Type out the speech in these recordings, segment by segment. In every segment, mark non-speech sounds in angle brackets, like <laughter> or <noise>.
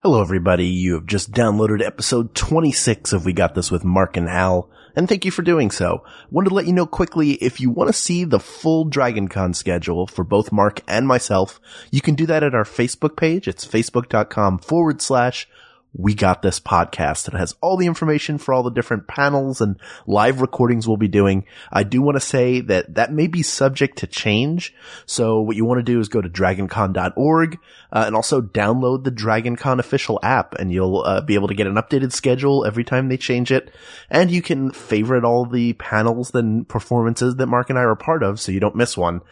Hello, everybody. You have just downloaded episode 26 of We Got This with Mark and Hal, and thank you for doing so. Wanted to let you know quickly, if you want to see the full DragonCon schedule for both Mark and myself, you can do that at our Facebook page. It's facebook.com forward slash we Got This podcast. It has all the information for all the different panels and live recordings we'll be doing. I do want to say that that may be subject to change. So what you want to do is go to dragoncon.org uh, and also download the DragonCon official app and you'll uh, be able to get an updated schedule every time they change it. And you can favorite all the panels and performances that Mark and I are part of so you don't miss one.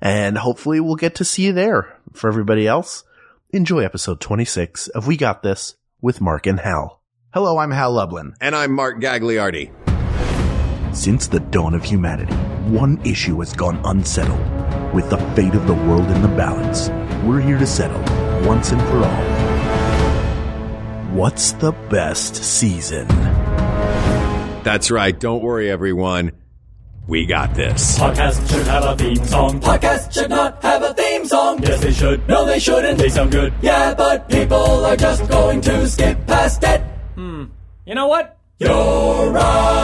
And hopefully we'll get to see you there. For everybody else, enjoy episode 26 of We Got This with Mark and Hal. Hello, I'm Hal Lublin. And I'm Mark Gagliardi. Since the dawn of humanity, one issue has gone unsettled. With the fate of the world in the balance, we're here to settle once and for all. What's the best season? That's right. Don't worry, everyone. We got this. Podcast should have a theme song. Podcast should not have a theme song. Yes, they should. No, they shouldn't. They sound good. Yeah, but people are just going to skip past it. Hmm. You know what? You're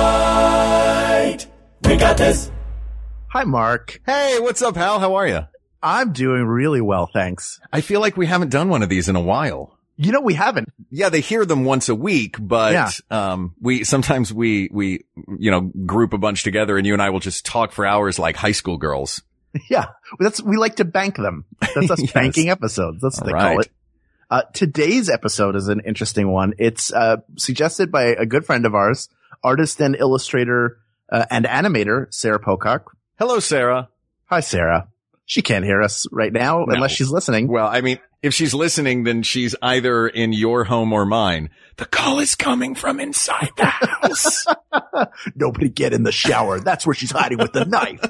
right. We got this. Hi, Mark. Hey, what's up, Hal? How are you? I'm doing really well, thanks. I feel like we haven't done one of these in a while. You know, we haven't. Yeah, they hear them once a week, but, Yeah. um, we, sometimes we, we, you know, group a bunch together and you and I will just talk for hours like high school girls. <laughs> Yeah. That's, we like to bank them. That's us <laughs> Yes. banking episodes. That's what All they call it. Uh, today's episode is an interesting one. It's, uh, suggested by a good friend of ours, artist and illustrator, uh, and animator, Sarah Pocock. Hello, Sarah. Hi, Sarah. She can't hear us right now No. unless she's listening. Well, I mean, if she's listening, then she's either in your home or mine. The call is coming from inside the house. <laughs> Nobody get in the shower. That's where she's hiding with the knife.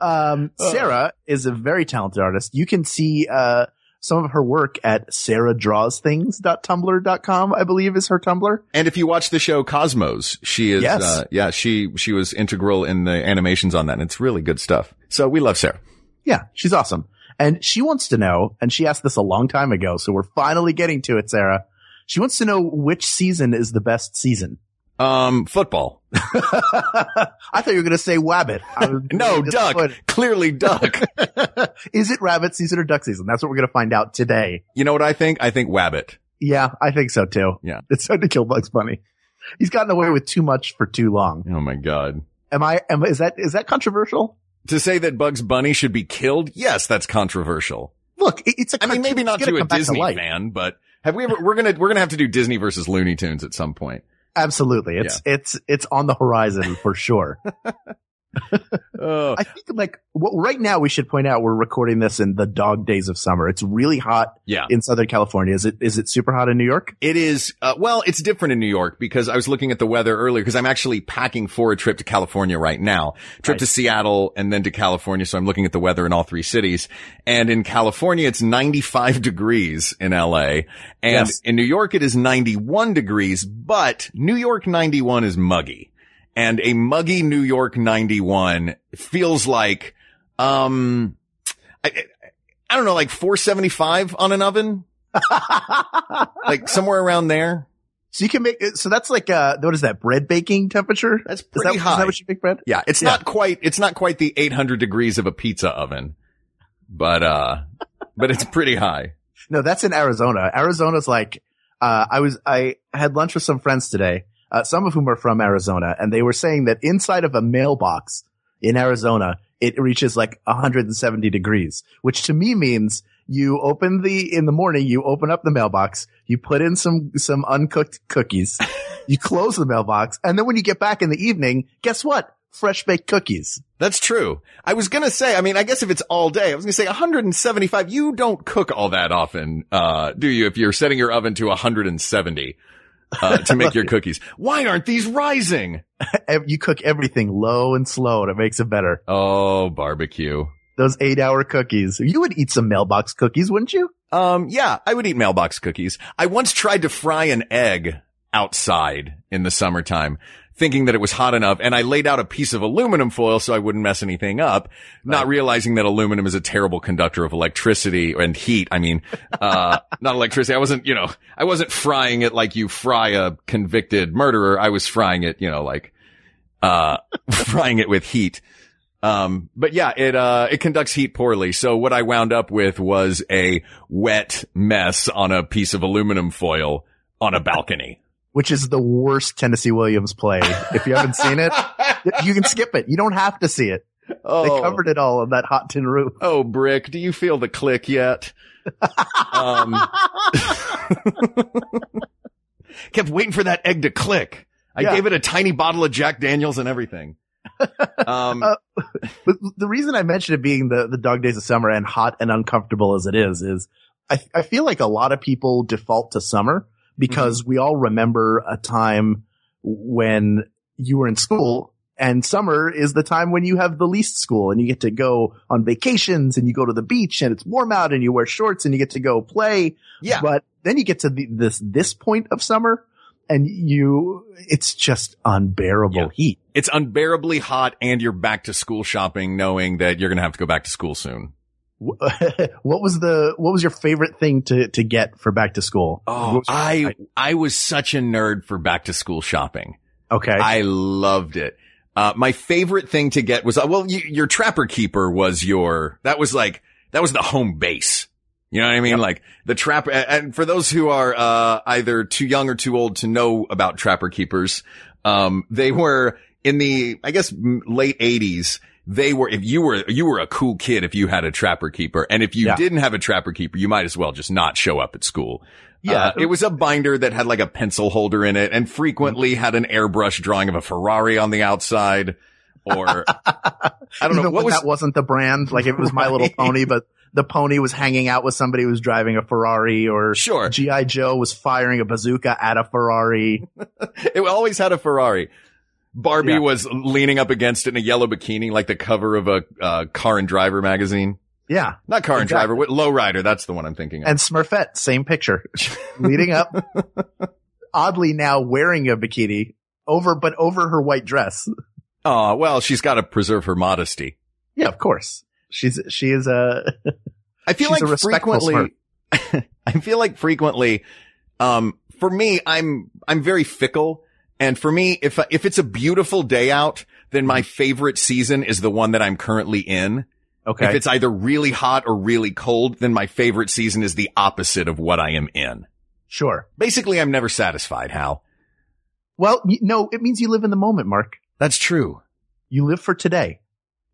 Um, Uh. Sarah is a very talented artist. You can see, uh, some of her work at sarahdrawsthings.tumblr.com, I believe is her Tumblr. And if you watch the show Cosmos, she is, Yes. uh, yeah, she, she was integral in the animations on that. And it's really good stuff. So we love Sarah. Yeah, she's awesome. And she wants to know, and she asked this a long time ago, so we're finally getting to it, Sarah. She wants to know which season is the best season. Um, football. <laughs> I thought you were going to say Wabbit. <laughs> No, duck. disappointed. Clearly duck. <laughs> is it rabbit season or duck season? That's what we're going to find out today. you know what I think? I think Wabbit. Yeah, I think so too. Yeah. It's hard to kill Bugs Bunny. He's gotten away with too much for too long. Oh my God. Am I, am, is that, is that controversial? To say that Bugs Bunny should be killed? Yes, that's controversial. Look, it- it's a I mean, maybe not It's gonna a Disney life. fan, but have we ever, we're going to, we're going to have to do Disney versus Looney Tunes at some point. Absolutely. It's, it's, it's on the horizon for sure. <laughs> <laughs> Oh, I think like well, right now we should point out we're recording this in the dog days of summer. It's really hot yeah. in Southern California. Is it is it super hot in New York? It is, uh, well, it's different in New York because I was looking at the weather earlier because I'm actually packing for a trip to California right now. Trip to Seattle and then to California. So I'm looking at the weather in all three cities. And in California, it's 95 <laughs> degrees in LA. And Yes. in New York, it is 91 degrees, but New York 91 is muggy. And a muggy New York 91 feels like, um, I, I don't know, like 475 on an oven, <laughs> like somewhere around there. So you can make so that's like uh what is that bread baking temperature? That's Is that, pretty is that what you bake bread? yeah, it's Yeah. not quite, it's not quite the 800 degrees of a pizza oven, but, uh, but it's pretty high. No, that's in Arizona. Arizona's like uh I was I had lunch with some friends today, uh some of whom are from Arizona, and they were saying that inside of a mailbox in Arizona, it reaches like 170 degrees, which to me means you open the, in the morning, you open up the mailbox, you put in some, some uncooked cookies, <laughs> you close the mailbox, and then when you get back in the evening, guess what? Fresh baked cookies. That's true. I was going to say, I mean, I guess if it's all day, I was going to say 175, you don't cook all that often, uh, do you? If you're setting your oven to 170, uh, to make your cookies. Why aren't these rising? <laughs> You cook everything low and slow and it makes it better. Oh, barbecue. Those eight hour cookies. You would eat some mailbox cookies, wouldn't you? Um, yeah, I would eat mailbox cookies. I once tried to fry an egg outside in the summertime. Thinking that it was hot enough. And I laid out a piece of aluminum foil so I wouldn't mess anything up, not realizing that aluminum is a terrible conductor of electricity and heat. I mean, uh, <laughs> not electricity. I wasn't, you know, I wasn't frying it like you fry a convicted murderer. I was frying it, you know, like, uh, <laughs> frying it with heat. Um, but yeah, it, uh, it conducts heat poorly. So what I wound up with was a wet mess on a piece of aluminum foil on a balcony. Which is the worst Tennessee Williams play. If you haven't seen it, <laughs> you can skip it. You don't have to see it. Oh, They covered it all on that hot tin roof. oh, Brick, do you feel the click yet? um, <laughs> kept waiting for that egg to click. I Yeah. gave it a tiny bottle of Jack Daniels and everything. Um, <laughs> Uh, But the reason I mentioned it being the, the dog days of summer and hot and uncomfortable as it is, is I, I feel like a lot of people default to summer because mm-hmm. we all remember a time when you were in school and summer is the time when you have the least school and you get to go on vacations and you go to the beach and it's warm out and you wear shorts and you get to go play. yeah. But then you get to the, this, this point of summer and you, it's just unbearable Yeah. heat. It's unbearably hot and you're back to school shopping knowing that you're going to have to go back to school soon. <laughs> what was the what was your favorite thing to to get for back to school? Oh, I, I was such a nerd for back to school shopping. okay. I loved it. Uh, my favorite thing to get was, uh, well, you, your trapper keeper was your, that was like, that was the home base. You know what I mean? Like the trapper, and for those who are, uh, either too young or too old to know about trapper keepers, um, they were in the, I guess, late eighties. They were, if you were, you were a cool kid if you had a trapper keeper. And if you Yeah. didn't have a trapper keeper, you might as well just not show up at school. Yeah. Uh, it was a binder that had like a pencil holder in it and frequently had an airbrush drawing of a Ferrari on the outside or <laughs> I don't Even know what was that wasn't the brand. Like it was My Little Pony, but the pony was hanging out with somebody who was driving a Ferrari or sure. GI Joe was firing a bazooka at a Ferrari. <laughs> It always had a Ferrari. Barbie Yeah. was leaning up against it in a yellow bikini, like the cover of a uh, car and driver magazine. Yeah. Not car and Exactly. driver, what Lowrider. That's the one I'm thinking of. And Smurfette, same picture. <laughs> Leading up. Oddly now wearing a bikini over, but over her white dress. oh, well, she's got to preserve her modesty. Yeah, of course. She's, she is a, <laughs> I feel like frequently, <laughs> I feel like frequently, um, for me, I'm, I'm very fickle. And for me, if, if it's a beautiful day out, then my mm-hmm. favorite season is the one that I'm currently in. okay. If it's either really hot or really cold, then my favorite season is the opposite of what I am in. sure. Basically, I'm never satisfied, Hal. Well, no, it means you live in the moment, Mark. That's true. You live for today.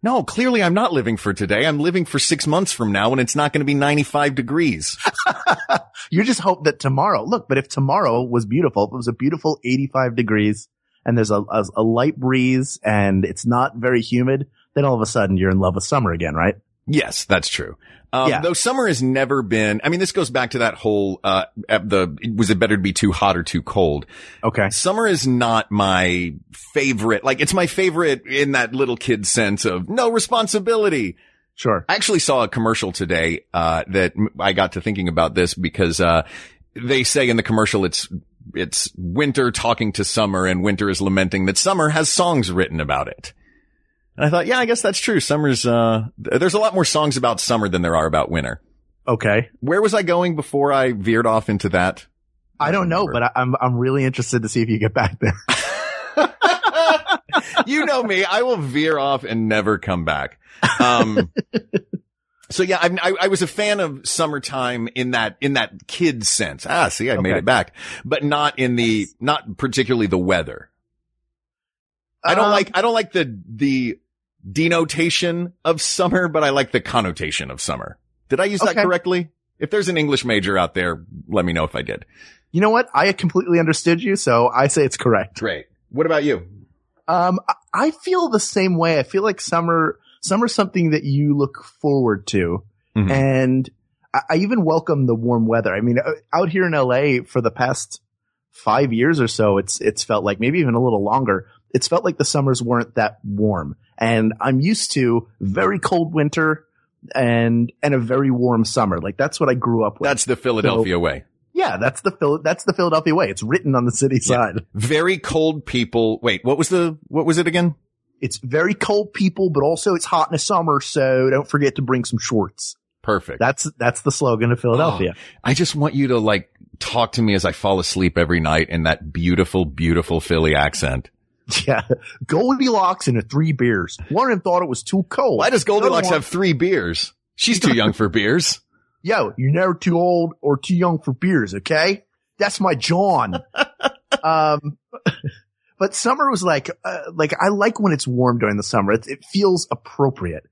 No, clearly I'm not living for today. I'm living for six months from now when it's not going to be 95 degrees. <laughs> You just hope that tomorrow, look, but if tomorrow was beautiful, if it was a beautiful 85 degrees and there's a, a, a light breeze and it's not very humid, then all of a sudden you're in love with summer again, right? Yes, that's true. Um, Yeah. though summer has never been, I mean, this goes back to that whole, uh, the, was it better to be too hot or too cold? Okay. Summer is not my favorite. Like, it's my favorite in that little kid sense of no responsibility. Sure. I actually saw a commercial today, uh, that I got to thinking about this because, uh, they say in the commercial it's, it's winter talking to summer and winter is lamenting that summer has songs written about it. And I thought, yeah, I guess that's true. Summer's, uh, there's a lot more songs about summer than there are about winter. Okay. Where was I going before I veered off into that? I don't know, but I, I'm, I'm really interested to see if you get back there. <laughs> <laughs> you know me. I will veer off and never come back. Um, <laughs> so yeah, I, I, I was a fan of summertime in that, in that kid sense. Ah, see, I made it back, but not in the, not particularly the weather. I don't Um, like, I don't like the, the denotation of summer, but I like the connotation of summer. Did I use that correctly? If there's an English major out there, let me know if I did. You know what? I completely understood you, so I say it's correct. Great. What about you? Um, I- feel the same way. I feel like summer, summer's something that you look forward to. Mhm. And I, I even welcome the warm weather. I mean, uh, out here in LA for the past five years or so, it's, it's felt like maybe even a little longer. It's felt like the summers weren't that warm and I'm used to very cold winter and, and a very warm summer. Like that's what I grew up with. That's the Philadelphia way. Yeah, that's the Phil- that's the Philadelphia way. It's written on the city side. Very cold people. Wait, what was the, what was it again? It's very cold people, but also it's hot in the summer, so don't forget to bring some shorts. Perfect. That's that's the slogan of Philadelphia. Oh, I just want you to like talk to me as I fall asleep every night in that beautiful, beautiful Philly accent. <laughs> Yeah. Goldilocks and the three beers. One of them thought it was too cold. Why does Goldilocks one- have three beers? She's too young for beers. Yo, you're never too old or too young for beers, okay? That's my John. <laughs> um, but summer was like, uh, like I like when it's warm during the summer. It, it feels appropriate.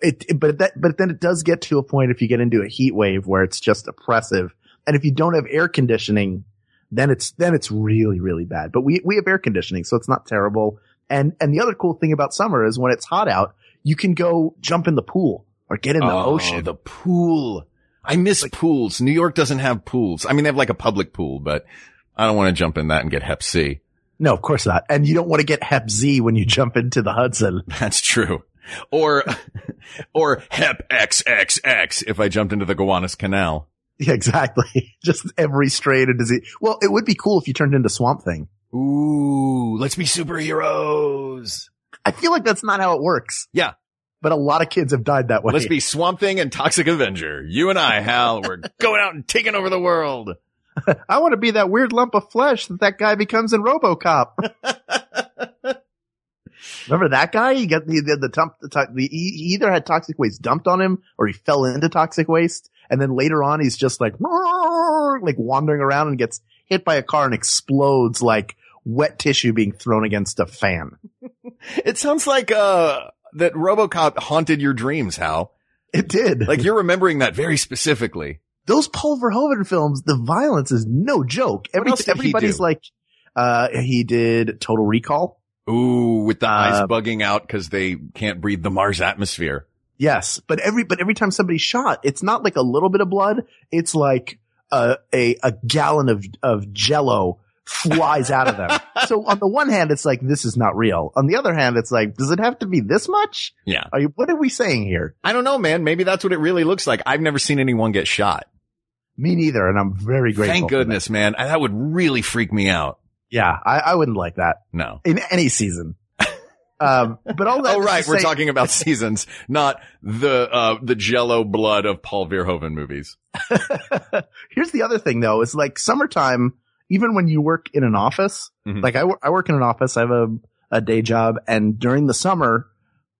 It, it- but that, but then it does get to a point if you get into a heat wave where it's just oppressive. And if you don't have air conditioning, then it's, then it's really, really bad. But we, we have air conditioning, so it's not terrible. And, and the other cool thing about summer is when it's hot out, you can go jump in the pool or get in the oh, ocean. the pool. I miss pools. New York doesn't have pools. I mean, they have like a public pool, but I don't want to jump in that and get Hep C. No, of course not. And you don't want to get Hep Z when you jump into the Hudson. <laughs> That's true. Or, <laughs> or Hep XXX if I jumped into the Gowanus Canal. Yeah, exactly. <laughs> Just every strain of disease. Well, it would be cool if you turned into Swamp Thing. Ooh, let's be superheroes. I feel like that's not how it works. Yeah. But a lot of kids have died that way. Let's be Swamp Thing and Toxic Avenger. You and I, Hal, we're <laughs> going out and taking over the world. <laughs> I want to be that weird lump of flesh that that guy becomes in RoboCop. <laughs> Remember that guy? He got the the, the, dump, the, the he he either had toxic waste dumped on him or he fell into toxic waste, and then later on he's just like like wandering around and gets hit by a car and explodes like wet tissue being thrown against a fan. It sounds like, uh, that RoboCop haunted your dreams, Hal. It did. Like you're remembering that very specifically. those Paul Verhoeven films, the violence is no joke. Every, else did he everybody's like, uh, he did Total Recall. Ooh, with the eyes Uh, bugging out because they can't breathe the Mars atmosphere. Yes, but every but every time somebody's shot, it's not like a little bit of blood. It's like a a, a gallon of of Jello flies out of them. <laughs> so on the one hand, it's like this is not real. On the other hand, it's like, does it have to be this much? Yeah. Are you, what are we saying here? I don't know, man. Maybe that's what it really looks like. I've never seen anyone get shot. Me neither, and I'm very grateful. Thank that. goodness, man. That would really freak me out. Yeah, I, I wouldn't like that No. in any season. um, but all <laughs> that. Oh, right. We're say- talking about seasons, not the, uh, the jello blood of Paul Verhoeven movies. <laughs> Here's the other thing though, is like summertime, even when you work in an office, Mhm. like I I work in an office, I have a, a day job and during the summer,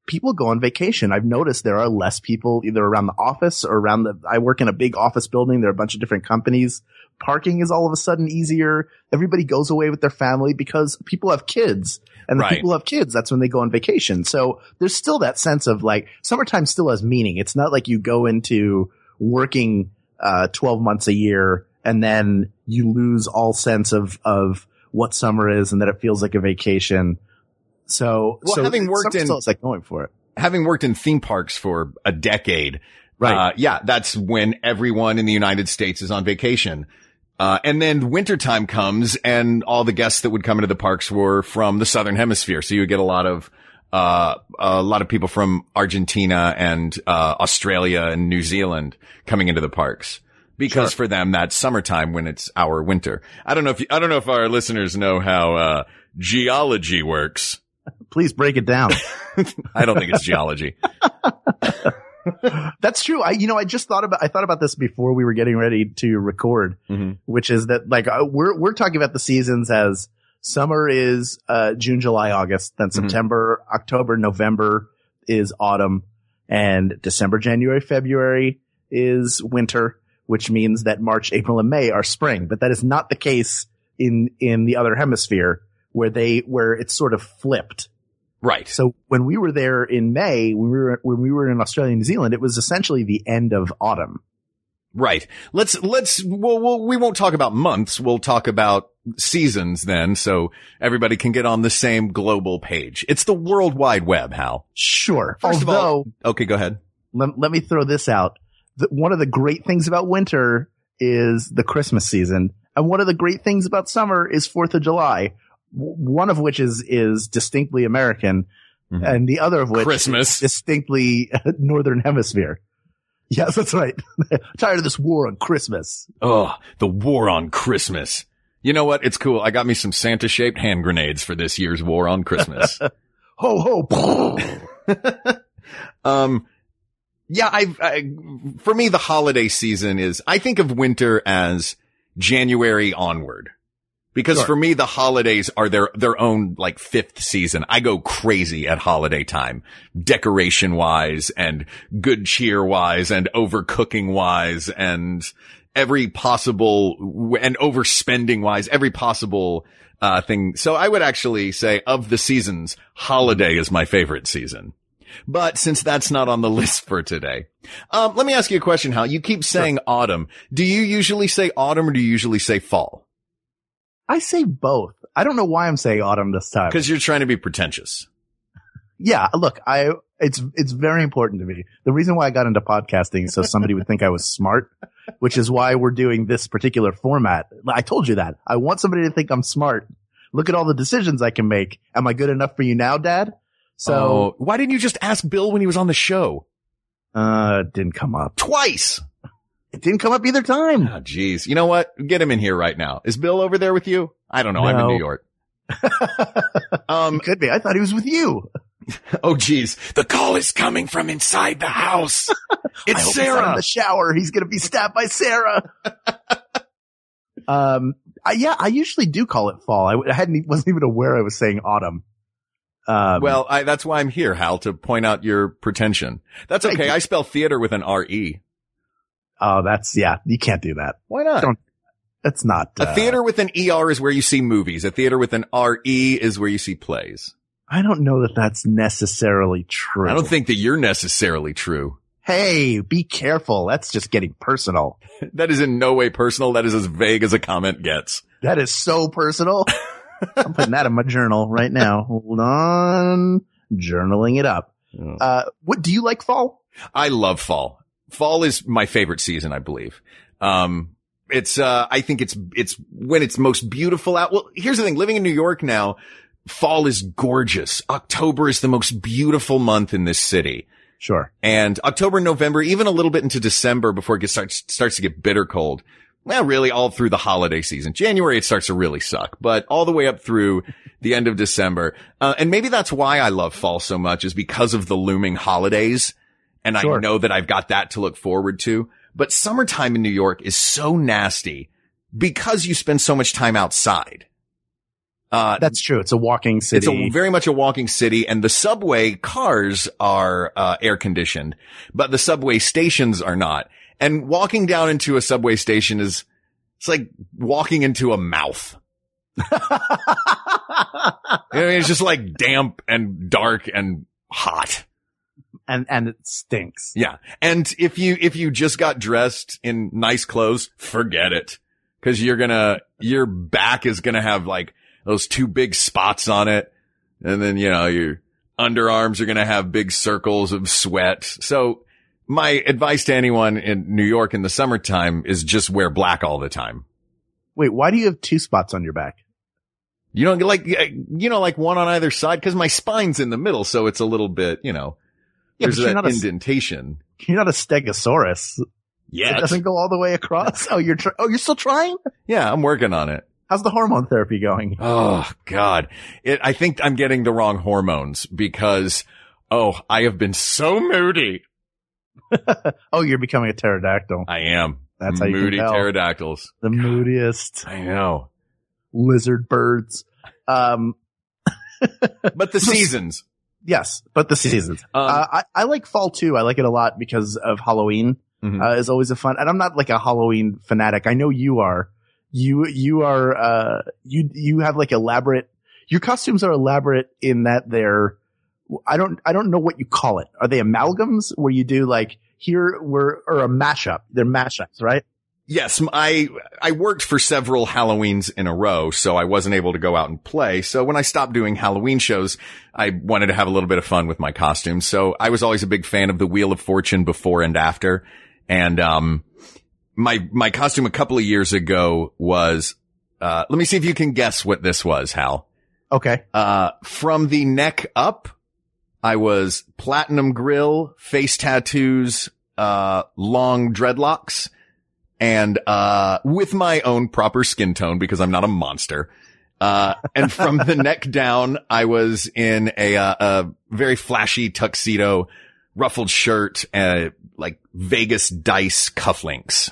people go on vacation. I've noticed there are less people either around the office or around the, I work in a big office building. There are a bunch of different companies. Parking is all of a sudden easier. Everybody goes away with their family because people have kids and the Right. people have kids. That's when they go on vacation. So there's still that sense of like summertime still has meaning. It's not like you go into working, uh, 12 months a year and then you lose all sense of, of what summer is and that it feels like a vacation. So, Well, so having worked in- like going for it. Having worked in theme parks for a decade, Right. Uh, yeah, that's when everyone in the United States is on vacation. Uh, and then wintertime comes and all the guests that would come into the parks were from the Southern hemisphere. So you would get a lot of, uh, a lot of people from Argentina and, uh, Australia and New Zealand coming into the parks. Because for them, that's summertime when it's our winter. I don't know if, you, I don't know if our listeners know how, uh, geology works. Please break it down. <laughs> I don't think it's geology. <laughs> <laughs> That's true. I, you know, I just thought about, I thought about this before we were getting ready to record, Mhm. which is that like, uh, we're, we're talking about the seasons as summer is, uh, June, July, August, then September, October, November is autumn and December, January, February is winter, which means that March, April and May are spring, but that is not the case in, in the other hemisphere where they, where it's sort of flipped. Right. So when we were there in May, when we were when we were in Australia and New Zealand, it was essentially the end of autumn. Right. Let's, let's, well, we'll, we won't talk about months. We'll talk about seasons then. So everybody can get on the same global page. It's the world wide web, Hal. Sure. First of Although, all, okay, go ahead. let, let me throw this out. The, one of the great things about winter is the Christmas season. And one of the great things about summer is 4th of July. W- One of which is, is distinctly American Mhm. and the other of which Christmas. is distinctly <laughs> Northern hemisphere. Yes, that's right. <laughs> Tired of this war on Christmas. Oh, the war on Christmas. You know what? It's cool. I got me some Santa shaped hand grenades for this year's war on Christmas. <laughs> Ho ho. um, yeah, I, I, for me, the holiday season is, I think of winter as January onward. Because Sure. for me, the holidays are their, their own like fifth season. I go crazy at holiday time, decoration wise and good cheer wise and overcooking wise and every possible and overspending wise, every possible, uh, thing. So I would actually say of the seasons, holiday is my favorite season. But since that's not on the <laughs> list for today, um, let me ask you a question, Hal. You keep saying autumn. Do you usually say autumn or do you usually say fall? I say both. I don't know why I'm saying autumn this time. Because you're trying to be pretentious. Yeah, look, I it's it's very important to me. The reason why I got into podcasting is so somebody would think I was smart, which is why we're doing this particular format. I told you that. I want somebody to think I'm smart. Look at all the decisions I can make. Am I good enough for you now, Dad? So Oh, why didn't you just ask Bill when he was on the show? uh it didn't come up. Twice. It didn't come up either time. Oh, geez. You know what? Get him in here right now. Is Bill over there with you? I don't know. I'm in New York. <laughs> Um, could be. I thought he was with you. <laughs> oh, geez. The call is coming from inside the house. <laughs> It's he's in Sarah. the shower. He's gonna be stabbed by Sarah. um, I, yeah, I usually do call it fall. I, I hadn't, wasn't even aware I was saying autumn. Um, Well, I, that's why I'm here, Hal, to point out your pretension. That's okay. I spell theater with an R-E. oh, that's yeah. You can't do that. Why not? Don't- That's not A uh, theater with an ER is where you see movies. A theater with an RE is where you see plays. I don't know that that's necessarily true. I don't think that you're necessarily true. Hey, be careful. That's just getting personal. <laughs> That is in no way personal. That is as vague as a comment gets. That is so personal. <laughs> I'm putting that in my journal right now. Hold on, journaling it up. Uh, what do you like fall? I love fall. Fall is my favorite season, I believe. Um, it's, uh, I think it's, it's when it's most beautiful out. Well, here's the thing. Living in New York now, fall is gorgeous. October is the most beautiful month in this city. Sure. And October, November, even a little bit into December before it gets, starts, starts to get bitter cold. Well, really all through the holiday season. January, it starts to really suck, but all the way up through the end of December. Uh, and maybe that's why I love fall so much is because of the looming holidays. And I know that I've got that to look forward to. But summertime in New York is so nasty because you spend so much time outside. Uh, That's true. It's a walking city. it's a, very much a walking city and the subway cars are, uh, air conditioned, but the subway stations are not. And walking down into a subway station is, it's like walking into a mouth. <laughs> I mean, it's just like damp and dark and hot. and and it stinks. Yeah. And if you, if you just got dressed in nice clothes, forget it. Cause you're gonna, your back is gonna have like those two big spots on it. And then, you know, your underarms are gonna have big circles of sweat. So my advice to anyone in New York in the summertime is just wear black all the time. Wait, why do you have two spots on your back? You know, like, you know, like one on either side cause my spine's in the middle. So it's a little bit, you know, Yeah, there's that not a indentation. you're not a stegosaurus. Yeah. It doesn't go all the way across. Oh, you're tr- oh, you're still trying. Yeah. I'm working on it. How's the hormone therapy going? Oh God. It, I think I'm getting the wrong hormones because, oh, I have been so moody. <laughs> Oh, you're becoming a pterodactyl. I am. That's how you can moody tell. pterodactyls. The moodiest I know. lizard birds. Um, <laughs> But the seasons. yes, but the seasons. <laughs> Um, uh, I, I like fall too. I like it a lot because of Halloween. mhm. Uh, is always a fun, and I'm not like a Halloween fanatic. I know you are. You, you are, uh, you, you have like elaborate, your costumes are elaborate in that they're, I don't, I don't know what you call it. Are they amalgams where you do like here we're, or a mashup? They're mashups, right? Yes, I I worked for several Halloweens in a row, so I wasn't able to go out and play. So when I stopped doing Halloween shows, I wanted to have a little bit of fun with my costumes. So I was always a big fan of the Wheel of Fortune before and after. And um my my costume a couple of years ago was uh let me see if you can guess what this was, Hal. Okay. Uh from the neck up, I was platinum grill, face tattoos, uh, long dreadlocks and, uh, with my own proper skin tone because I'm not a monster. Uh, and from the <laughs> neck down, I was in a, uh, a very flashy tuxedo, ruffled shirt, uh, like Vegas dice cufflinks.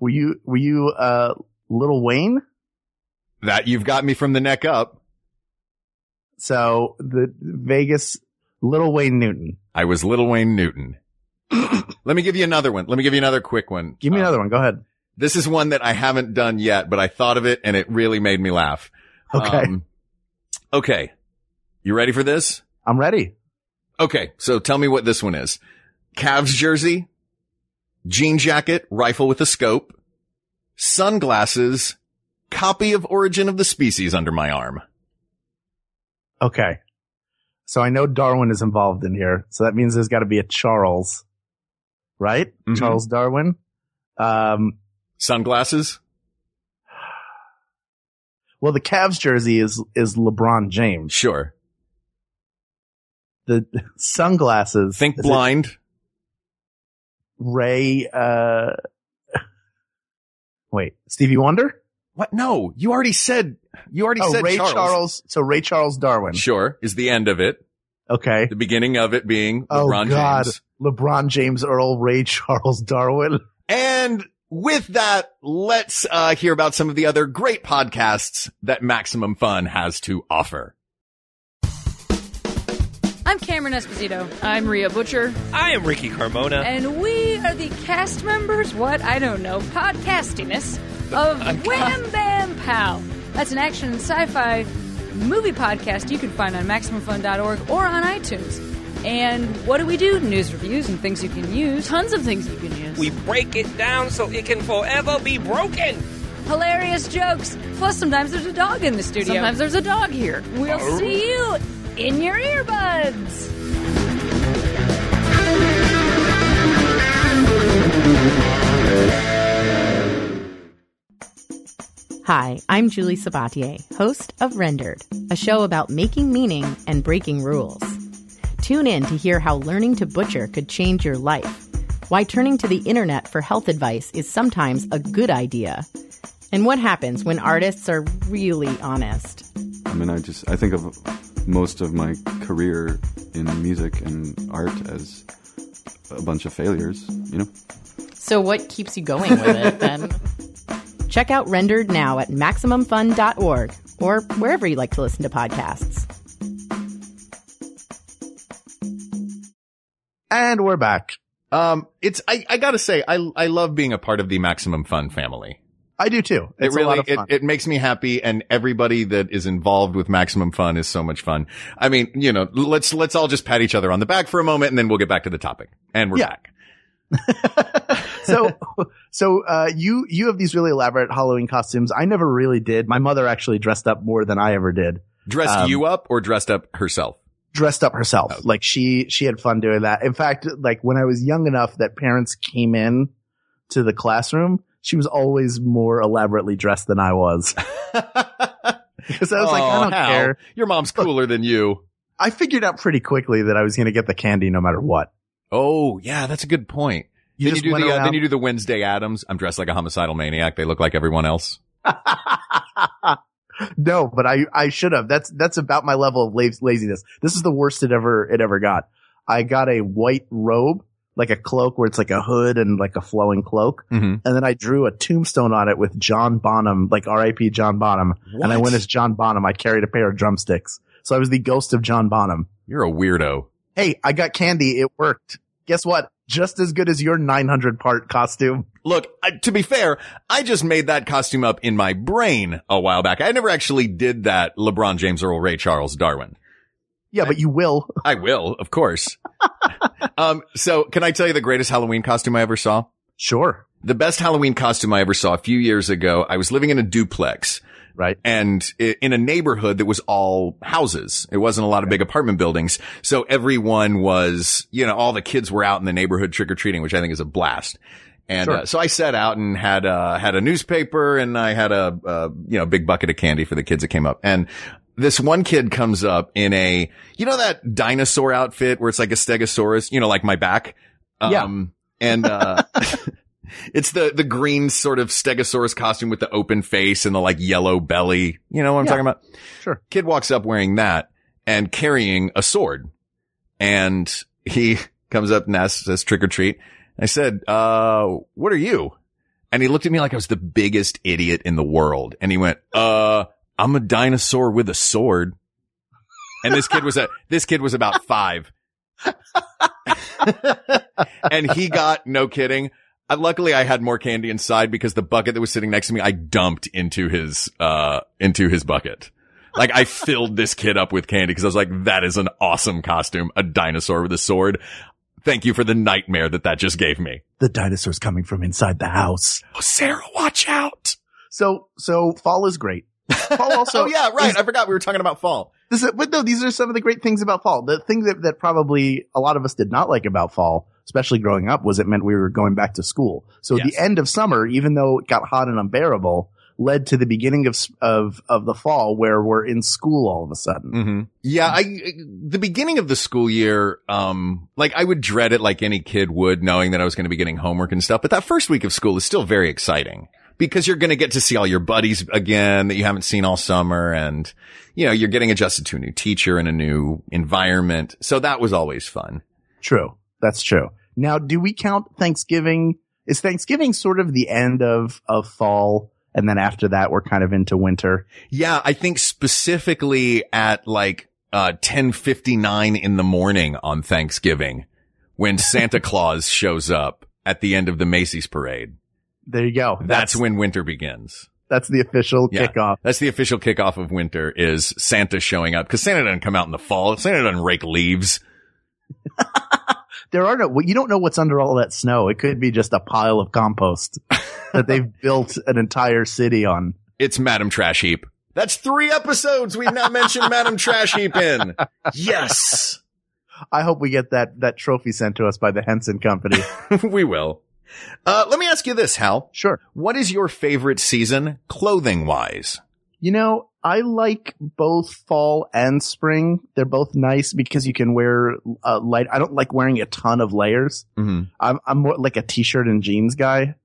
Were you, were you, uh, Little Wayne? That you've got me from the neck up. So the Vegas Little Wayne Newton. I was Little Wayne Newton. <coughs> Let me give you another one. Let me give you another quick one. Give me Uh, another one. Go ahead. This is one that I haven't done yet, but I thought of it and it really made me laugh. Okay. Um, okay. You ready for this? I'm ready. Okay. So tell me what this one is. Cavs jersey, jean jacket, rifle with a scope, sunglasses, copy of Origin of the Species under my arm. Okay. So I know Darwin is involved in here. So that means there's got to be a Charles, right? Mhm. Charles Darwin. Um, Sunglasses. well, the Cavs jersey is, is LeBron James. Sure. The sunglasses. Think blind. Ray, uh, <laughs> wait, Stevie Wonder? What? No, you already said, you already Oh, said Ray Charles. Charles. So Ray Charles Darwin. Sure. Is the end of it. Okay. The beginning of it being Oh LeBron God. James. LeBron James Earl Ray Charles Darwin. And with that, let's uh, hear about some of the other great podcasts that Maximum Fun has to offer. I'm Cameron Esposito, I'm Rhea Butcher. I am Ricky Carmona. and we are the cast members, what? I don't know, podcastiness of Wham Bam Pow. That's an action and sci fi movie podcast you can find on MaximumFun.org or on iTunes. And what do we do? News reviews and things you can use. Tons of things you can use. we break it down so it can forever be broken. Hilarious jokes. Plus, sometimes there's a dog in the studio. Sometimes there's a dog here. we'll see you in your earbuds. Hi, I'm Julie Sabatier, host of Rendered, a show about making meaning and breaking rules. Tune in to hear how learning to butcher could change your life, why turning to the internet for health advice is sometimes a good idea, and what happens when artists are really honest. I mean, I just I think of most of my career in music and art as a bunch of failures. You know, So, what keeps you going with it then? <laughs> Check out Rendered now at MaximumFun.org or wherever you like to listen to podcasts. And we're back. Um, it's, I, I gotta say, I, I love being a part of the Maximum Fun family. I do too. It's it really, a lot of it, fun. it makes me happy and everybody that is involved with Maximum Fun is so much fun. I mean, you know, let's, let's all just pat each other on the back for a moment and then we'll get back to the topic. And we're Yeah. back. <laughs> so, so, uh, you, you have these really elaborate Halloween costumes. I never really did. My mother actually dressed up more than I ever did. Dressed Um, you up or dressed up herself? Dressed up herself. Oh. Like she, she had fun doing that. In fact, like when I was young enough that parents came in to the classroom, she was always more elaborately dressed than I was. <laughs> Because I was like, I Oh, don't Hal, care. Your mom's cooler than you. I figured out pretty quickly that I was going to get the candy no matter what. Oh, yeah, that's a good point. You then you do the uh, then you do the Wednesday Addams. I'm dressed like a homicidal maniac. They look like everyone else. <laughs> no, but I, I should have. That's, that's about my level of laz- laziness. This is the worst it ever, it ever got. I got a white robe, like a cloak where it's like a hood and like a flowing cloak. Mm-hmm. And then I drew a tombstone on it with John Bonham, like R.I.P. John Bonham. And I went as John Bonham. I carried a pair of drumsticks. So I was the ghost of John Bonham. You're a weirdo. Hey, I got candy. It worked. Guess what? Just as good as your 900 part costume. Look, I, to be fair, I just made that costume up in my brain a while back. I never actually did that LeBron James Earl Ray Charles Darwin. Yeah, but you will. <laughs> I will, of course. <laughs> um, so can I tell you the greatest Halloween costume I ever saw? Sure. The best Halloween costume I ever saw a few years ago. I was living in a duplex Right. and in a neighborhood that was all houses. It wasn't a lot of big apartment buildings. So everyone was, you know, all the kids were out in the neighborhood trick or treating, which I think is a blast. And Sure. uh, so I set out and had uh, had a newspaper and I had a, uh you know big bucket of candy for the kids that came up. And this one kid comes up in a you know that dinosaur outfit where it's like a stegosaurus, you know, like my back. Yeah. Um, And, uh, <laughs> it's the, the green sort of stegosaurus costume with the open face and the like yellow belly. You know what I'm Yeah. talking about? Sure. Kid walks up wearing that and carrying a sword. And he <laughs> comes up and asks us trick or treat. I said, uh, what are you? And he looked at me like I was the biggest idiot in the world. And he went, uh, I'm a dinosaur with a sword. And this kid was a, <laughs> this kid was about five. <laughs> and he got, no kidding. Uh, luckily I had more candy inside because the bucket that was sitting next to me, I dumped into his, uh, into his bucket. Like I filled this kid up with candy because I was like, that is an awesome costume. A dinosaur with a sword. Thank you for the nightmare that that just gave me. The dinosaur's coming from inside the house. Oh, Sarah, watch out. So, so fall is great. Fall also, <laughs> oh yeah, right. is- I forgot we were talking about fall. This is, but no, these are some of the great things about fall. The thing that, that probably a lot of us did not like about fall, especially growing up, was it meant we were going back to school. So Yes. the end of summer, even though it got hot and unbearable, led to the beginning of, of, of the fall where we're in school all of a sudden. Mm-hmm. Yeah, I the beginning of the school year, um, like I would dread it like any kid would, knowing that I was going to be getting homework and stuff. But that first week of school is still very exciting because you're going to get to see all your buddies again that you haven't seen all summer, and you know you're getting adjusted to a new teacher and a new environment. So that was always fun. True. That's true. Now, do we count Thanksgiving? Is Thanksgiving sort of the end of, of fall? And then after that, we're kind of into winter. Yeah, I think specifically at like uh 10:59 in the morning on Thanksgiving when Santa <laughs> Claus shows up at the end of the Macy's parade. There you go. That's, when winter begins. that's the official Yeah. kickoff. That's the official kickoff of winter is Santa showing up because Santa doesn't come out in the fall. Santa doesn't rake leaves. There are no, you don't know what's under all that snow. It could be just a pile of compost <laughs> that they've built an entire city on. It's Madame Trash Heap. That's three episodes we've now mentioned Madame Trash Heap in. Yes. I hope we get that, that trophy sent to us by the Henson Company. <laughs> we will. Uh, let me ask you this, Hal. sure. What is your favorite season clothing wise? You know, I like both fall and spring. They're both nice because you can wear uh, light. I don't like wearing a ton of layers. Mm-hmm. I'm, I'm more like a t-shirt and jeans guy.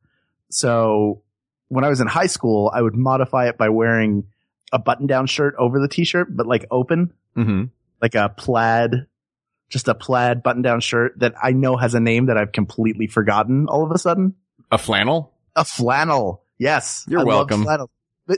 So when I was in high school, I would modify it by wearing a button down shirt over the t-shirt, but like open, Mm-hmm. like a plaid, just a plaid button down shirt that I know has a name that I've completely forgotten all of a sudden. A flannel? A flannel. Yes. You're I love welcome.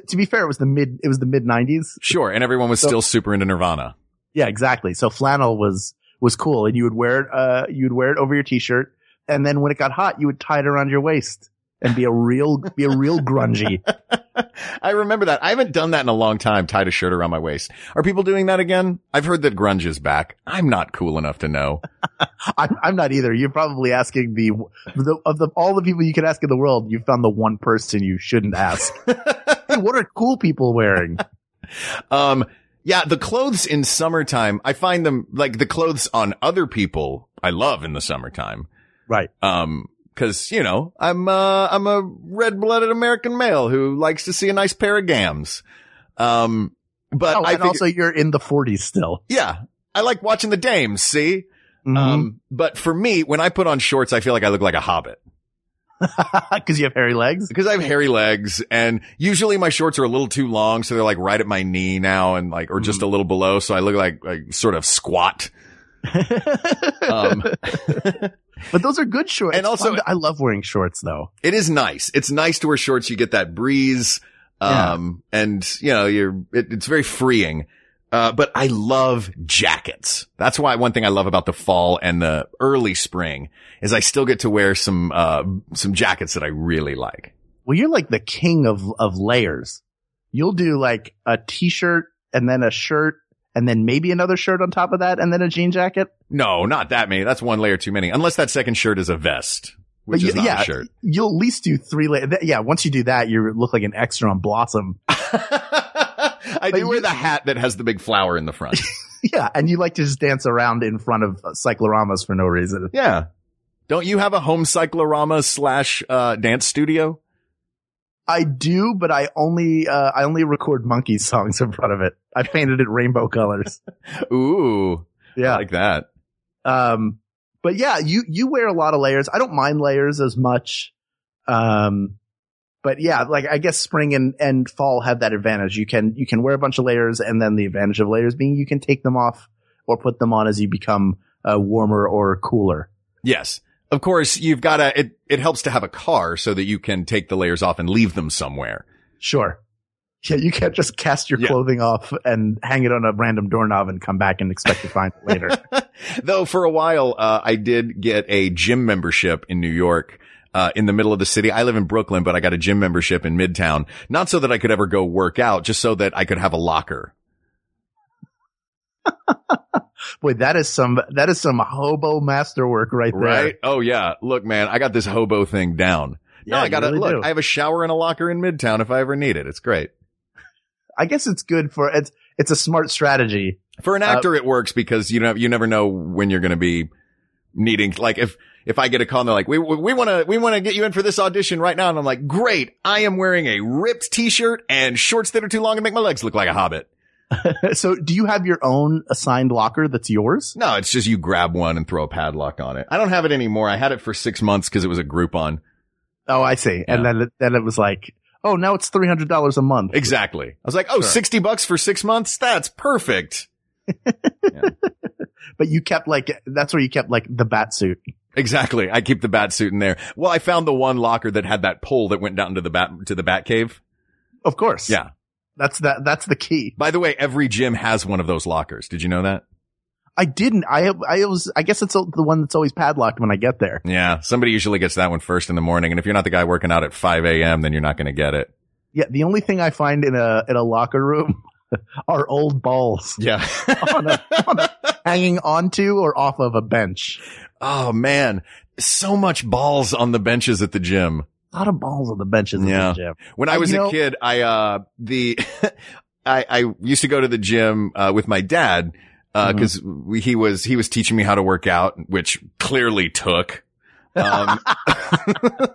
To be fair, it was the mid, it was the mid nineties. Sure. And everyone was So- still super into Nirvana. Yeah, exactly. So flannel was was cool, and you would wear it. Uh, you would wear it over your t-shirt, and then when it got hot, you would tie it around your waist and be a real be a real grungy. <laughs> I remember that. I haven't done that in a long time, tied a shirt around my waist. Are people doing that again? I've heard that grunge is back. I'm not cool enough to know. <laughs> I'm, I'm not either. You're probably asking the, the of the all the people you could ask in the world. You found the one person you shouldn't ask. <laughs> hey, what are cool people wearing? Um, yeah, the clothes in summertime, I find them like the clothes on other people I love in the summertime. Right. Um, cause you know, I'm, uh, I'm a red blooded American male who likes to see a nice pair of gams. Um, but Oh, I and also you're in the 40s still. yeah, I like watching the dames, see? Um, Um, but for me, when I put on shorts, I feel like I look like a hobbit <laughs> because you have hairy legs. because I have hairy legs and usually my shorts are a little too long. So they're like right at my knee now and like, or just a little below. So I look like, like sort of squat. <laughs> Um, But those are good shorts. And also- to- I love wearing shorts though. it is nice. It's nice to wear shorts. You get that breeze. Um, and you know, you're, it, it's very freeing. Uh, but I love jackets. That's why one thing I love about the fall and the early spring is I still get to wear some, uh, some jackets that I really like. Well, you're like the king of of layers. You'll do like a t-shirt and then a shirt and then maybe another shirt on top of that and then a jean jacket. No, not that many. That's one layer too many. Unless that second shirt is a vest, which But is you- not yeah, a shirt. You'll at least do three layers. Yeah, once you do that, you look like an extra on Blossom. <laughs> I do wear the hat that has the big flower in the front. <laughs> yeah, and you like to just dance around in front of cycloramas for no reason. yeah. Don't you have a home cyclorama slash uh, dance studio? I do, but I only uh, I only record monkey songs in front of it. I painted it rainbow colors. <laughs> Ooh, Yeah. I like that. Um, but yeah, you, you wear a lot of layers. I don't mind layers as much. Um, but yeah, like I guess spring and, and fall have that advantage. You can, you can wear a bunch of layers and then the advantage of layers being you can take them off or put them on as you become uh, warmer or cooler. Yes. Of course, you've got to, it, it helps to have a car so that you can take the layers off and leave them somewhere. Sure. Yeah, you can't just cast your Yeah. clothing off and hang it on a random doorknob and come back and expect to find it later. <laughs> Though for a while, uh, I did get a gym membership in New York. Uh, in the middle of the city. I live in Brooklyn, but I got a gym membership in Midtown. Not so that I could ever go work out, just so that I could have a locker. <laughs> Boy, that is some that is some hobo masterwork right there. Right? Oh yeah. Look, man, I got this hobo thing down. no, Yeah, I got to really look. do. I have a shower and a locker in Midtown if I ever need it. It's great. I guess it's good for it's it's a smart strategy. For an Uh, actor, it works because you know you never know when you're going to be needing. Like if if I get a call and they're like, "We we want to we want to get you in for this audition right now," and I'm like, "Great! I am wearing a ripped T-shirt and shorts that are too long and make my legs look like a hobbit." <laughs> so, do you have your own assigned locker that's yours? No, it's just you grab one and throw a padlock on it. I don't have it anymore. I had it for six months because it was a Groupon. Oh, I see. And then it, then it was like, oh, now it's three hundred dollars a month. Exactly. I was like, "Oh, Sure. 60 bucks for six months? That's perfect." <laughs> But you kept like that's where you kept like the bat suit. Exactly. I keep the bat suit in there. Well, I found the one locker that had that pole that went down to the bat to the bat cave. Of course. Yeah. That's that. That's the key. By the way, every gym has one of those lockers. Did you know that? I didn't. I I was. I guess it's the one that's always padlocked when I get there. Yeah. Somebody usually gets that one first in the morning. And if you're not the guy working out at 5 a.m., then you're not going to get it. Yeah. The only thing I find in a in a locker room <laughs> are old balls Yeah. <laughs> on a, on a, hanging onto or off of a bench. oh man. So much balls on the benches at the gym. A lot of balls on the benches. Yeah. The gym. When I was a know- kid, I, uh, the, <laughs> I, I used to go to the gym, uh, with my dad, uh, Mm-hmm. cause we, he was, he was teaching me how to work out, which clearly took. Um, <laughs>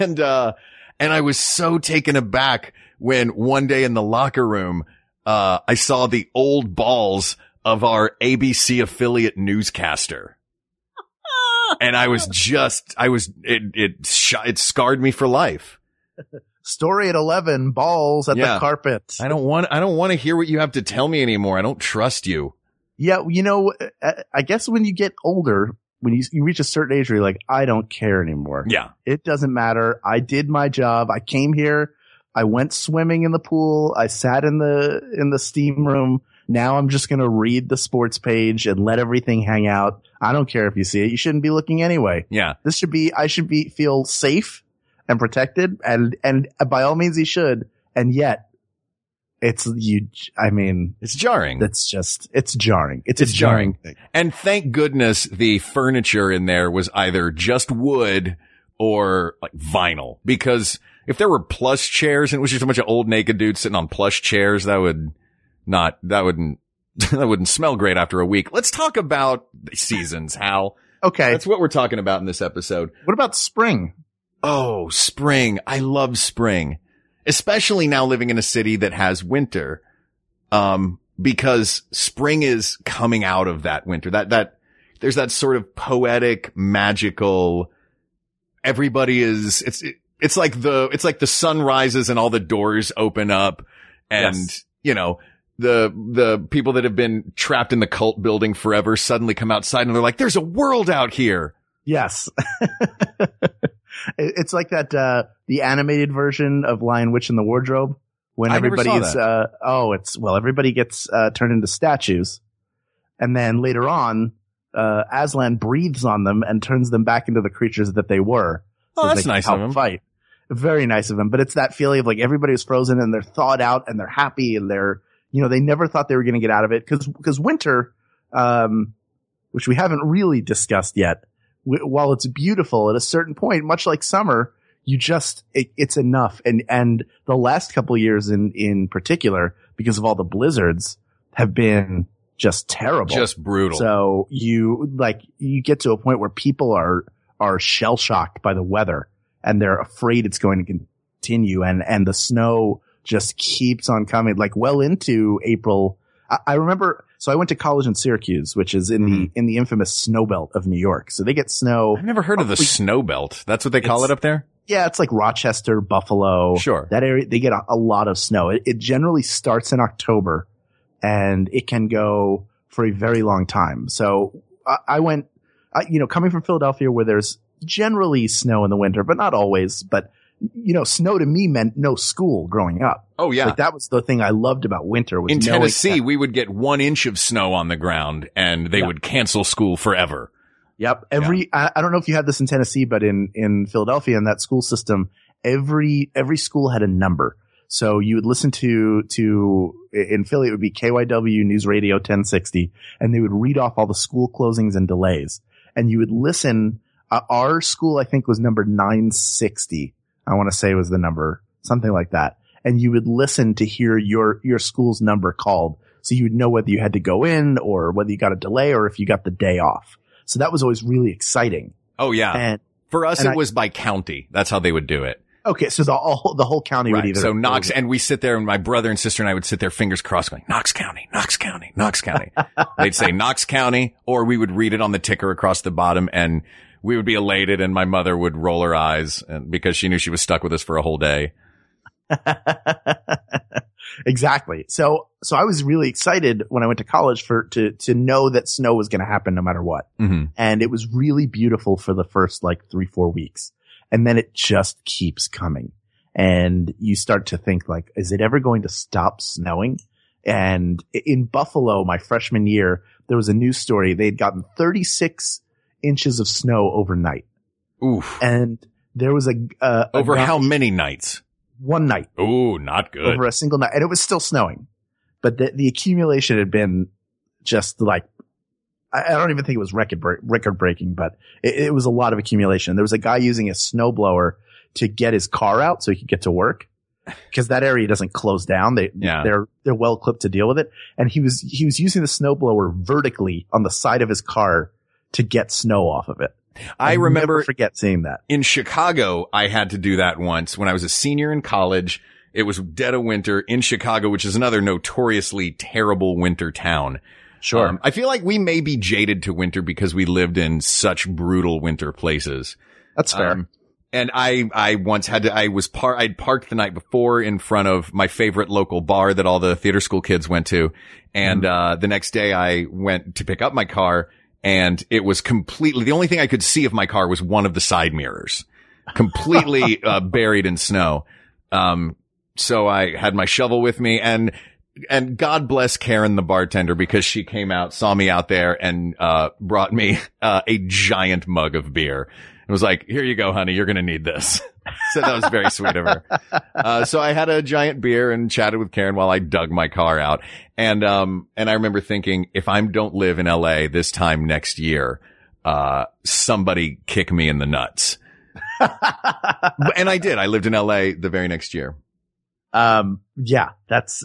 and, uh, and I was so taken aback when one day in the locker room, uh, I saw the old balls of our ABC affiliate newscaster. And I was just, I was, it, it, sh- it scarred me for life. Story at eleven. Balls at Yeah. the carpet. I don't want, I don't want to hear what you have to tell me anymore. I don't trust you. Yeah. You know. uh, I guess when you get older, when you you reach a certain age, where you're like, I don't care anymore. Yeah. It doesn't matter. I did my job. I came here. I went swimming in the pool. I sat in the, in the steam room. Now I'm just going to read the sports page and let everything hang out. I don't care if you see it. You shouldn't be looking anyway. Yeah. This should be, I should be, feel safe and protected and, and by all means he should. And yet it's you, I mean, It's jarring. that's just, it's jarring. It's, It's a jarring, jarring. thing. And thank goodness the furniture in there was either just wood or like vinyl because if there were plush chairs and it was just a bunch of old naked dudes sitting on plush chairs, that would not, that wouldn't, <laughs> that wouldn't smell great after a week. Let's talk about seasons, Hal. Okay. That's what we're talking about in this episode. what about spring? Oh, spring. I love spring, especially now living in a city that has winter. Um, because spring is coming out of that winter. That, that, there's that sort of poetic, magical, everybody is, it's, it, it's like the, it's like the sun rises and all the doors open up and, Yes. you know, the, the people that have been trapped in the cult building forever suddenly come outside and they're like, there's a world out here. Yes. <laughs> It's like that, uh, the animated version of Lion Witch in the Wardrobe when I everybody is, uh, oh, it's, well, everybody gets, uh, turned into statues. And then later on, uh, Aslan breathes on them and turns them back into the creatures that they were. Oh, so that's nice of him. Fight. Very nice of him. But it's that feeling of like everybody is frozen and they're thawed out and they're happy and they're, you know, they never thought they were going to get out of it because, because winter, um, which we haven't really discussed yet, w- while it's beautiful at a certain point, much like summer, you just, it, it's enough. And, and the last couple of years in, in particular, because of all the blizzards have been just terrible. Just brutal. So you like you get to a point where people are are shell shocked by the weather and they're afraid it's going to continue and and the snow just keeps on coming like well into April. I, I remember So I went to college in Syracuse, which is in the mm-hmm. in the infamous snow belt of New York. So they get snow. I've never heard of the oh, snow belt. That's what they call it up there? Yeah, it's like Rochester, Buffalo. Sure. That area, they get a, a lot of snow. It, it generally starts in October and it can go for a very long time. So I, I went, I, you know, coming from Philadelphia where there's generally snow in the winter, but not always. But, you know, snow to me meant no school growing up. Oh yeah. Like that was the thing I loved about winter was In Tennessee, we would get one inch of snow on the ground and they Yeah. would cancel school forever. Yep. Every, I, I don't know if you had this in Tennessee, but in, in Philadelphia in that school system, every, every school had a number. So you would listen to, to, in Philly, it would be KYW News Radio 1060, and they would read off all the school closings and delays. And you would listen, uh, our school, I think was number 960. I want to say was the number, something like that. And you would listen to hear your, your school's number called. So you would know whether you had to go in or whether you got a delay or if you got the day off. So that was always really exciting. Oh yeah. And For us, and it I- was by county. That's how they would do it. okay, so the whole the whole county would Right. either So Knox, and we sit there and my brother and sister and I would sit there fingers crossed going, Knox County, Knox County, Knox County. <laughs> They'd say Knox County or we would read it on the ticker across the bottom and we would be elated and my mother would roll her eyes and because she knew she was stuck with us for a whole day. <laughs> exactly. So so I was really excited when I went to college for to to know that snow was going to happen no matter what. hmm And it was really beautiful for the first like 3 4 weeks. And then it just keeps coming. And you start to think like is it ever going to stop snowing? And in Buffalo my freshman year there was a news story They had gotten 36 inches of snow overnight. Oof. And there was a, uh, a Over guy- how many nights? one night Ooh, not good. over a single night, and it was still snowing, but the the accumulation had been just like I, I don't even think it was record break, record breaking, but it, it was a lot of accumulation. There was a guy using a snowblower to get his car out so he could get to work because that area doesn't close down. They Yeah. they're they're well equipped to deal with it, and he was he was using the snowblower vertically on the side of his car to get snow off of it. I I'll remember forget seeing that. in Chicago, I had to do that once when I was a senior in college. It was dead of winter in Chicago, which is another notoriously terrible winter town. Sure. Um, I feel like we may be jaded to winter because we lived in such brutal winter places. That's fair. Um, and I, I once had to, I was par, I'd parked the night before in front of my favorite local bar that all the theater school kids went to. And, Mm-hmm. uh, the next day I went to pick up my car and it was completely, the only thing I could see of my car was one of the side mirrors completely, <laughs> uh, buried in snow. Um, so I had my shovel with me and, and God bless Karen, the bartender, because she came out, saw me out there and, uh, brought me, uh, a giant mug of beer. It was like, here you go, honey. You're going to need this. <laughs> so that was very sweet of her. Uh, so I had a giant beer and chatted with Karen while I dug my car out. And, um, and I remember thinking, if I don't live in LA this time next year, uh, somebody kick me in the nuts. <laughs> And I did. I lived in LA the very next year. Um, yeah, that's,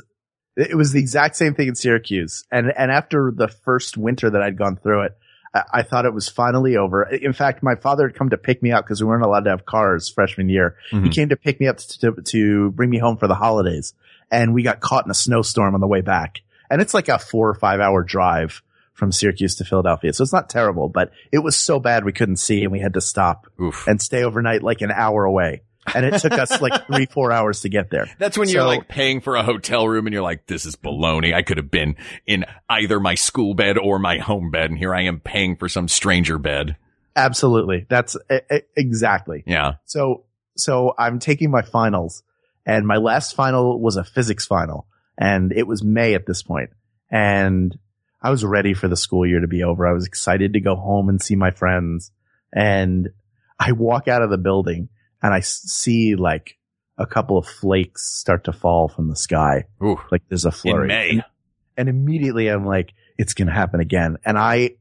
it was the exact same thing in Syracuse. And, and after the first winter that I'd gone through it, I, thought it was finally over. In fact, my father had come to pick me up because we weren't allowed to have cars freshman year. He Mhm. came to pick me up to, to bring me home for the holidays. And we got caught in a snowstorm on the way back. And it's like a four or five hour drive from Syracuse to Philadelphia. So it's not terrible, but it was so bad we couldn't see and we had to stop Oof. and stay overnight like an hour away. And it took us like three, four hours to get there. That's when you're like paying for a hotel room and you're like, this is baloney. I could have been in either my school bed or my home bed. And here I am paying for some stranger bed. Absolutely. That's exactly. Yeah. So, so I'm taking my finals and my last final was a physics final and it was May at this point and I was ready for the school year to be over. I was excited to go home and see my friends and I walk out of the building and I see like a couple of flakes start to fall from the sky. Ooh. Like there's a flurry. In May. And, and immediately I'm like, it's going to happen again. And I,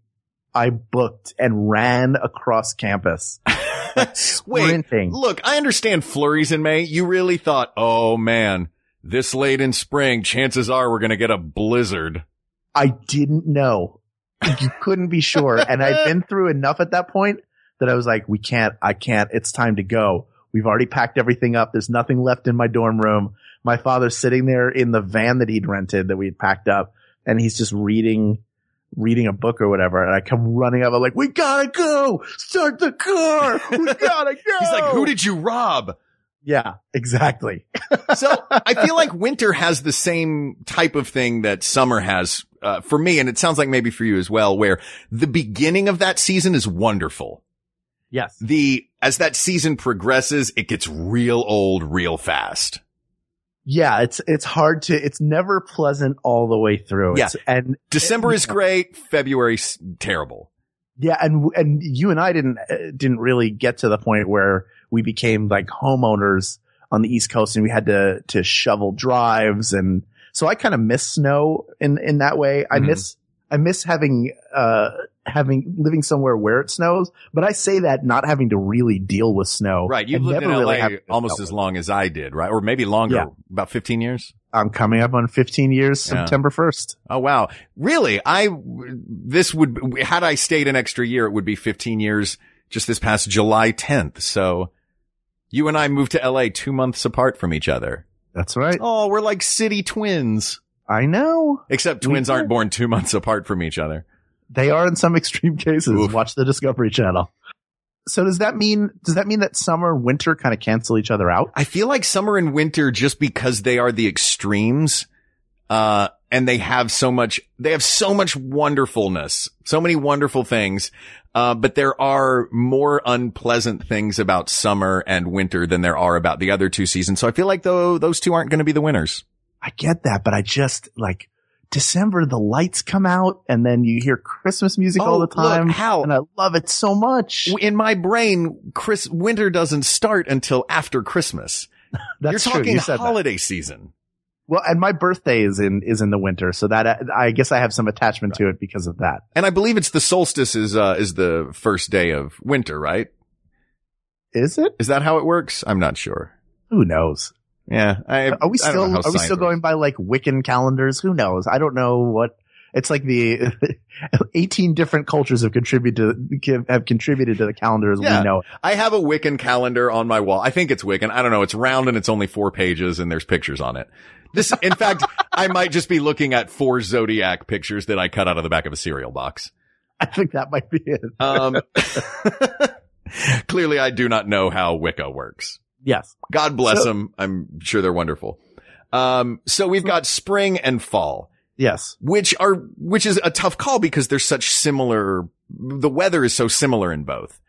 I booked and ran across campus. <laughs> Wait, look, I understand flurries in May. You really thought, oh man, this late in spring, chances are we're going to get a blizzard. I didn't know. You couldn't be sure. And I'd been through enough at that point that I was like, we can't, I can't, it's time to go. We've already packed everything up. There's nothing left in my dorm room. My father's sitting there in the van that he'd rented that we'd packed up. and he's just reading, reading a book or whatever. And I come running up. I'm like, we gotta go. Start the car. We <laughs> gotta go. He's like, who did you rob? Yeah, exactly. so I feel <laughs> like winter has the same type of thing that summer has uh, for me, and it sounds like maybe for you as well, where the beginning of that season is wonderful. Yes. The as that season progresses, it gets real old real fast. Yeah, it's it's hard to. It's never pleasant all the way through. Yeah. And December is great, February's terrible. Yeah, and and you and I didn't uh, didn't really get to the point where we became like homeowners on the East Coast, and we had to to shovel drives, and so I kind of miss snow in in that way. I Mhm. miss I miss having uh having living somewhere where it snows, but I say that not having to really deal with snow. Right. You've I lived in LA really almost as long as I did, right? Or maybe longer, Yeah. about 15 years. I'm coming up on 15 years, Yeah. September 1st. Oh, wow. Really? I, this would, had I stayed an extra year, it would be 15 years just this past July 10th. So you and I moved to LA two months apart from each other. That's right. Oh, we're like city twins. I know. Except twins aren't born two months apart from each other. They are in some <laughs> extreme cases. Oof. Watch the Discovery Channel. So does that mean does that mean that summer winter kind of cancel each other out? I feel like summer and winter just because they are the extremes, uh, and they have so much, they have so much wonderfulness, so many wonderful things. Uh, but there are more unpleasant things about summer and winter than there are about the other two seasons. So I feel like though those two aren't going to be the winners. I get that, but I just like December the lights come out and then you hear Christmas music all Oh, the time. look, Hal. and I love it so much. In my brain, Chris, winter doesn't start until after Christmas. <laughs> That's You're true. talking You said that. holiday season. Well, and my birthday is in is in the winter, so that I guess I have some attachment to it because of that. And I believe it's the solstice is, uh, is the first day of winter, right? Is it? Is that how it works? I'm not sure. Who knows? Yeah. I, Are we I don't know still are we still going by like Wiccan calendars? Who knows? I don't know what it's like. The <laughs> eighteen different cultures have contributed to have contributed to the calendar as Yeah. we know. it. I have a Wiccan calendar on my wall. I think it's Wiccan. I don't know. It's round and it's only four pages and there's pictures on it. This, in fact, <laughs> I might just be looking at four zodiac pictures that I cut out of the back of a cereal box. I think that might be it. Um, <laughs> clearly I do not know how Wicca works. Yes. God bless So- them. I'm sure they're wonderful. Um, so we've got spring and fall. Yes. which are which is a tough call because they're such similar. The weather is so similar in both.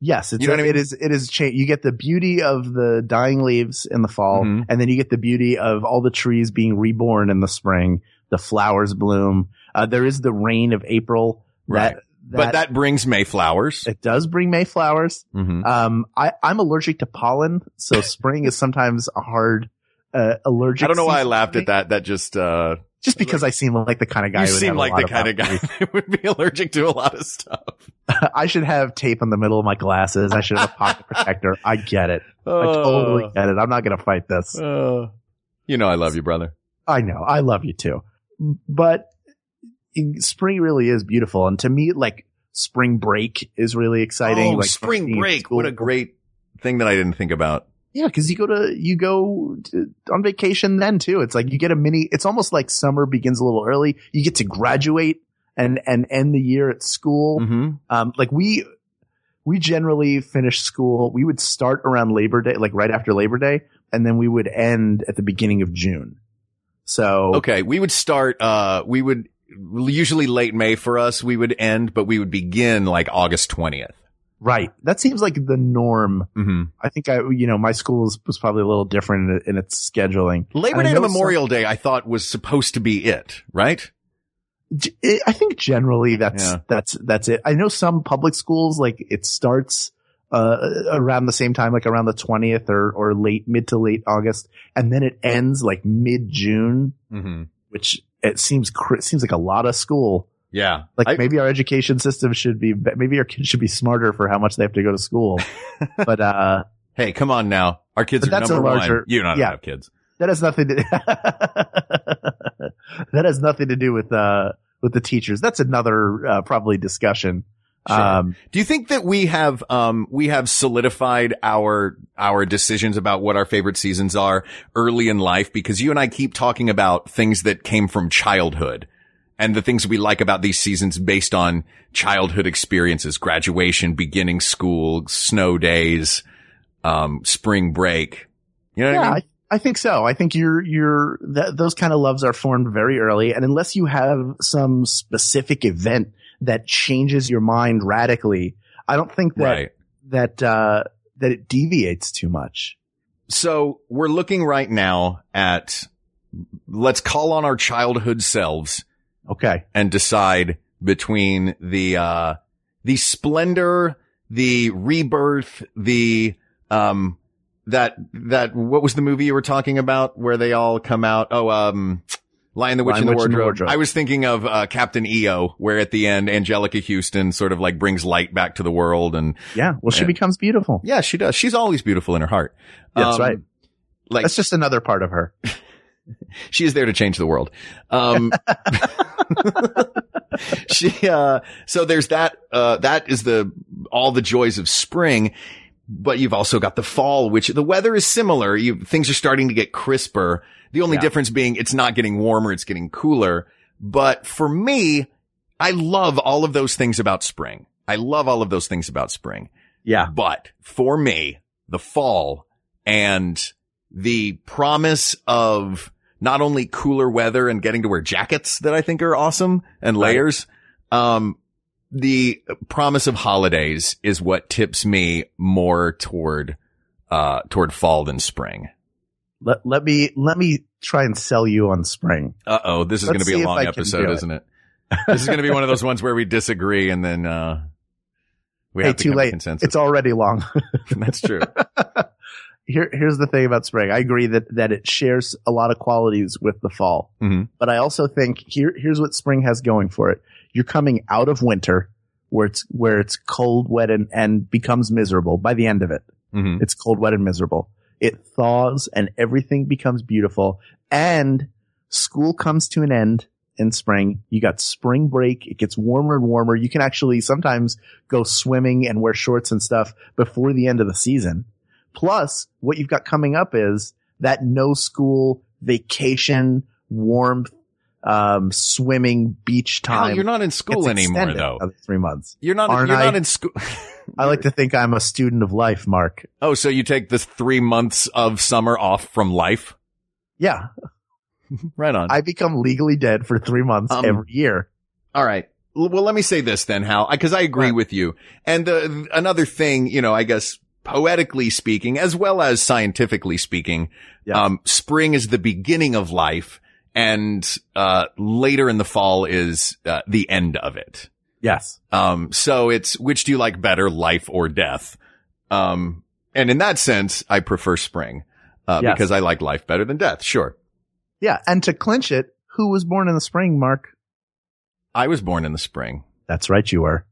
Yes, it's You know a- I mean? it is. It is. Cha- you get the beauty of the dying leaves in the fall, Mhm. and then you get the beauty of all the trees being reborn in the spring. The flowers bloom. Uh, there is the rain of April. That, but that brings Mayflowers. it does bring Mayflowers. Mhm. Um, I, I'm allergic to pollen, so <laughs> spring is sometimes a hard uh, allergic. I don't know why I laughed at that. That just uh, Just because I seem like the kind of guy. you who seem like the kind of guy that would be <laughs> allergic to a lot of stuff. <laughs> I should have tape on the middle of my glasses. I should have a pocket protector. I get it. I totally get it. I'm not going to fight this. Uh, you know I love you, brother. I know. I love you too. But in- spring really is beautiful. And to me, like spring break is really exciting. oh, like spring break! What a great thing that I didn't think about. Yeah, because you go to you go to, on vacation then too. It's like you get a mini. It's almost like summer begins a little early. You get to graduate and and end the year at school. Mm-hmm. Um, like we we generally finish school. We would start around Labor Day, like right after Labor Day, and then we would end at the beginning of June. So Okay, we would start. Uh, we would usually late May for us. We would end, but we would begin like August twentieth. right, that seems like the norm. Mm-hmm. I think I, you know, my school was, probably a little different in, in its scheduling. Labor Day to some- Memorial Day, I thought was supposed to be it, right? I think generally that's Yeah. that's that's it. I know some public schools like it starts uh around the same time, like around the twentieth or or late mid to late August, and then it ends like mid June, Mm-hmm. which it seems cr- seems like a lot of school. Yeah, Like I- maybe our education system should be maybe our kids should be smarter for how much they have to go to school. <laughs> but uh hey, come on now, our kids are that's number larger- one. You don't yeah. have kids. that has nothing to <laughs> that has nothing to do with uh with the teachers. That's another uh, probably discussion Sure. Um, Do you think that we have um we have solidified our our decisions about what our favorite seasons are early in life because you and I keep talking about things that came from childhood and the things we like about these seasons based on childhood experiences, graduation, beginning school, snow days, um spring break. You know what yeah, I mean? I, I think so. I think you're, you're, th- those kind of loves are formed very early. And unless you have some specific event that changes your mind radically, I don't think that, right. that, uh, that it deviates too much. So we're looking right now at let's call on our childhood selves Okay. and decide between the uh the splendor, the rebirth, the um that that what was the movie you were talking about where they all come out? Oh, um Lion the Witch, Lion, and the, Witch, and the Wardrobe. I was thinking of uh, Captain EO, where at the end Anjelica Huston sort of like brings light back to the world, and Yeah. Well, she Yeah. becomes beautiful. yeah, she does. She's always beautiful in her heart. That's Um, right. Like That's just another part of her. <laughs> she is there to change the world. Um, <laughs> she, uh, so there's that, uh, that is the, all the joys of spring, but you've also got the fall, which the weather is similar. You, things are starting to get crisper. The only Yeah. difference being it's not getting warmer, it's getting cooler. But for me, I love all of those things about spring. I love all of those things about spring. Yeah. But for me, the fall and the promise of not only cooler weather and getting to wear jackets that I think are awesome and Right. layers, um, the promise of holidays is what tips me more toward, uh, toward fall than spring. Let, let me, let me try and sell you on spring. Uh oh, this is going to be a long episode, do it. isn't it? <laughs> This is going to be one of those ones where we disagree and then, uh, we hey, have to too late. consensus. It's already long. <laughs> That's true. <laughs> Here, here's the thing about spring. I agree that, that it shares a lot of qualities with the fall. Mhm. But I also think here, here's what spring has going for it. You're coming out of winter where it's, where it's cold, wet, and, and becomes miserable by the end of it. Mhm. It's cold, wet, and miserable. It thaws and everything becomes beautiful and school comes to an end in spring. You got spring break. It gets warmer and warmer. You can actually sometimes go swimming and wear shorts and stuff before the end of the season. Plus what you've got coming up is that no school vacation, warmth, um, swimming beach time. you're not in school anymore though. Three months. You're not, Aren't you're I? not in school. <laughs> I like to think I'm a student of life, Mark. Oh, so you take the three months of summer off from life? Yeah. <laughs> Right on. I become legally dead for three months Um, every year. All right. Well, let me say this then, Hal, because I agree Right. with you. And another thing, you know, I guess poetically speaking, as well as scientifically speaking, Yeah. um, spring is the beginning of life, and uh, later in the fall is uh, the end of it. Yes. Um, so it's which do you like better, life or death? Um, and in that sense, I prefer spring uh, Yes. because I like life better than death. Sure, Yeah. And to clinch it, who was born in the spring, Mark? I was born in the spring. That's right. You were.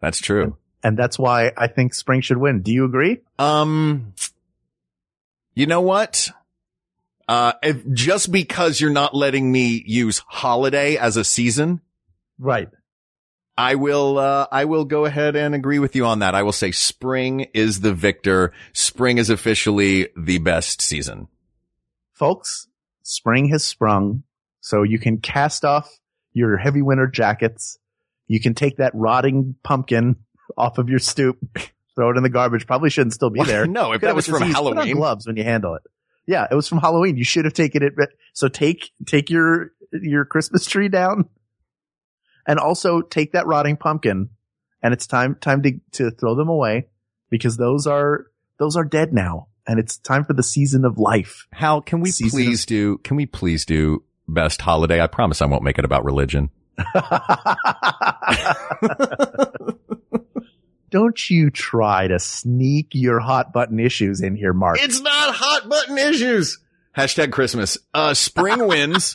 That's true. And that's why I think spring should win. Do you agree? Um, you know what? Uh, if, just because you're not letting me use holiday as a season, Right. I will, uh, I will go ahead and agree with you on that. I will say spring is the victor. Spring is officially the best season. Folks, spring has sprung. So you can cast off your heavy winter jackets. You can take that rotting pumpkin off of your stoop, <laughs> throw it in the garbage. Probably shouldn't still be there. <laughs> no, if Could that was from disease. Put on Halloween. gloves when you handle it. Yeah, it was from Halloween. You should have taken it. So take, take your, your Christmas tree down and also take that rotting pumpkin and it's time, time to, to throw them away because those are, those are dead now and it's time for the season of life. Hal, can we Season please do, can we please do best holiday? I promise I won't make it about religion. <laughs> <laughs> Don't you try to sneak your hot button issues in here, Mark. It's not hot button issues. Hashtag Christmas. Uh, spring <laughs> wins.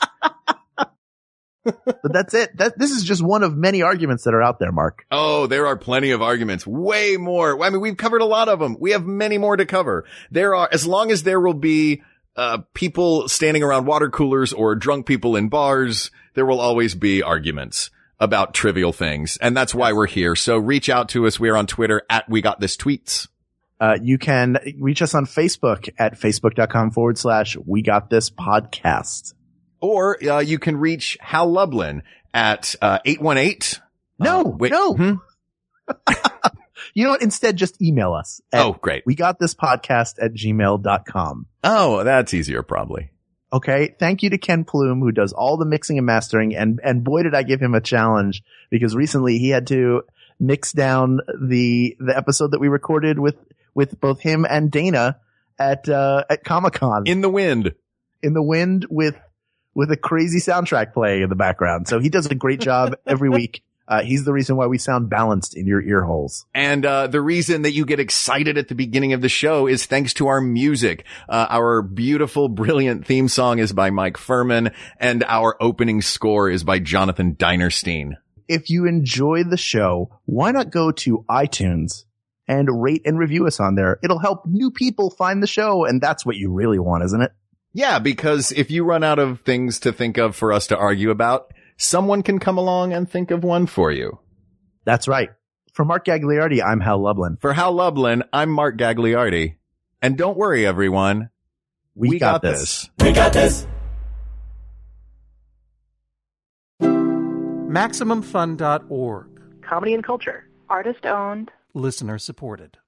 But that's it. That, this is just one of many arguments that are out there, Mark. Oh, there are plenty of arguments. Way more. I mean, we've covered a lot of them. We have many more to cover. There are, as long as there will be, uh, people standing around water coolers or drunk people in bars, there will always be arguments. about trivial things. And that's why we're here. So reach out to us. We're on Twitter at We Got This Tweets. Uh, you can reach us on Facebook at facebook.com forward slash we got this podcast. Or uh, you can reach Hal Lublin at uh, 818. No, Uh, wait, no. hmm? <laughs> You know what? Instead, just email us. at Oh, great. We got this podcast at gmail.com. Oh, that's easier probably. Okay. Thank you to Ken Plume who does all the mixing and mastering. And, and boy, did I give him a challenge because recently he had to mix down the, the episode that we recorded with, with both him and Dana at, uh, at Comic Con In the wind. In the wind with, with a crazy soundtrack playing in the background. So he does a great job <laughs> every week. Uh, he's the reason why we sound balanced in your ear holes. And uh, the reason that you get excited at the beginning of the show is thanks to our music. Uh, our beautiful, brilliant theme song is by Mike Furman, and our opening score is by Jonathan Dinerstein. if you enjoy the show, why not go to iTunes and rate and review us on there? It'll help new people find the show. And that's what you really want, isn't it? Yeah, because if you run out of things to think of for us to argue about, someone can come along and think of one for you. That's right. For Mark Gagliardi, I'm Hal Lublin. For Hal Lublin, I'm Mark Gagliardi. And don't worry, everyone. We, got, this. We got this. MaximumFun.org. Comedy and culture. Artist owned. Listener supported.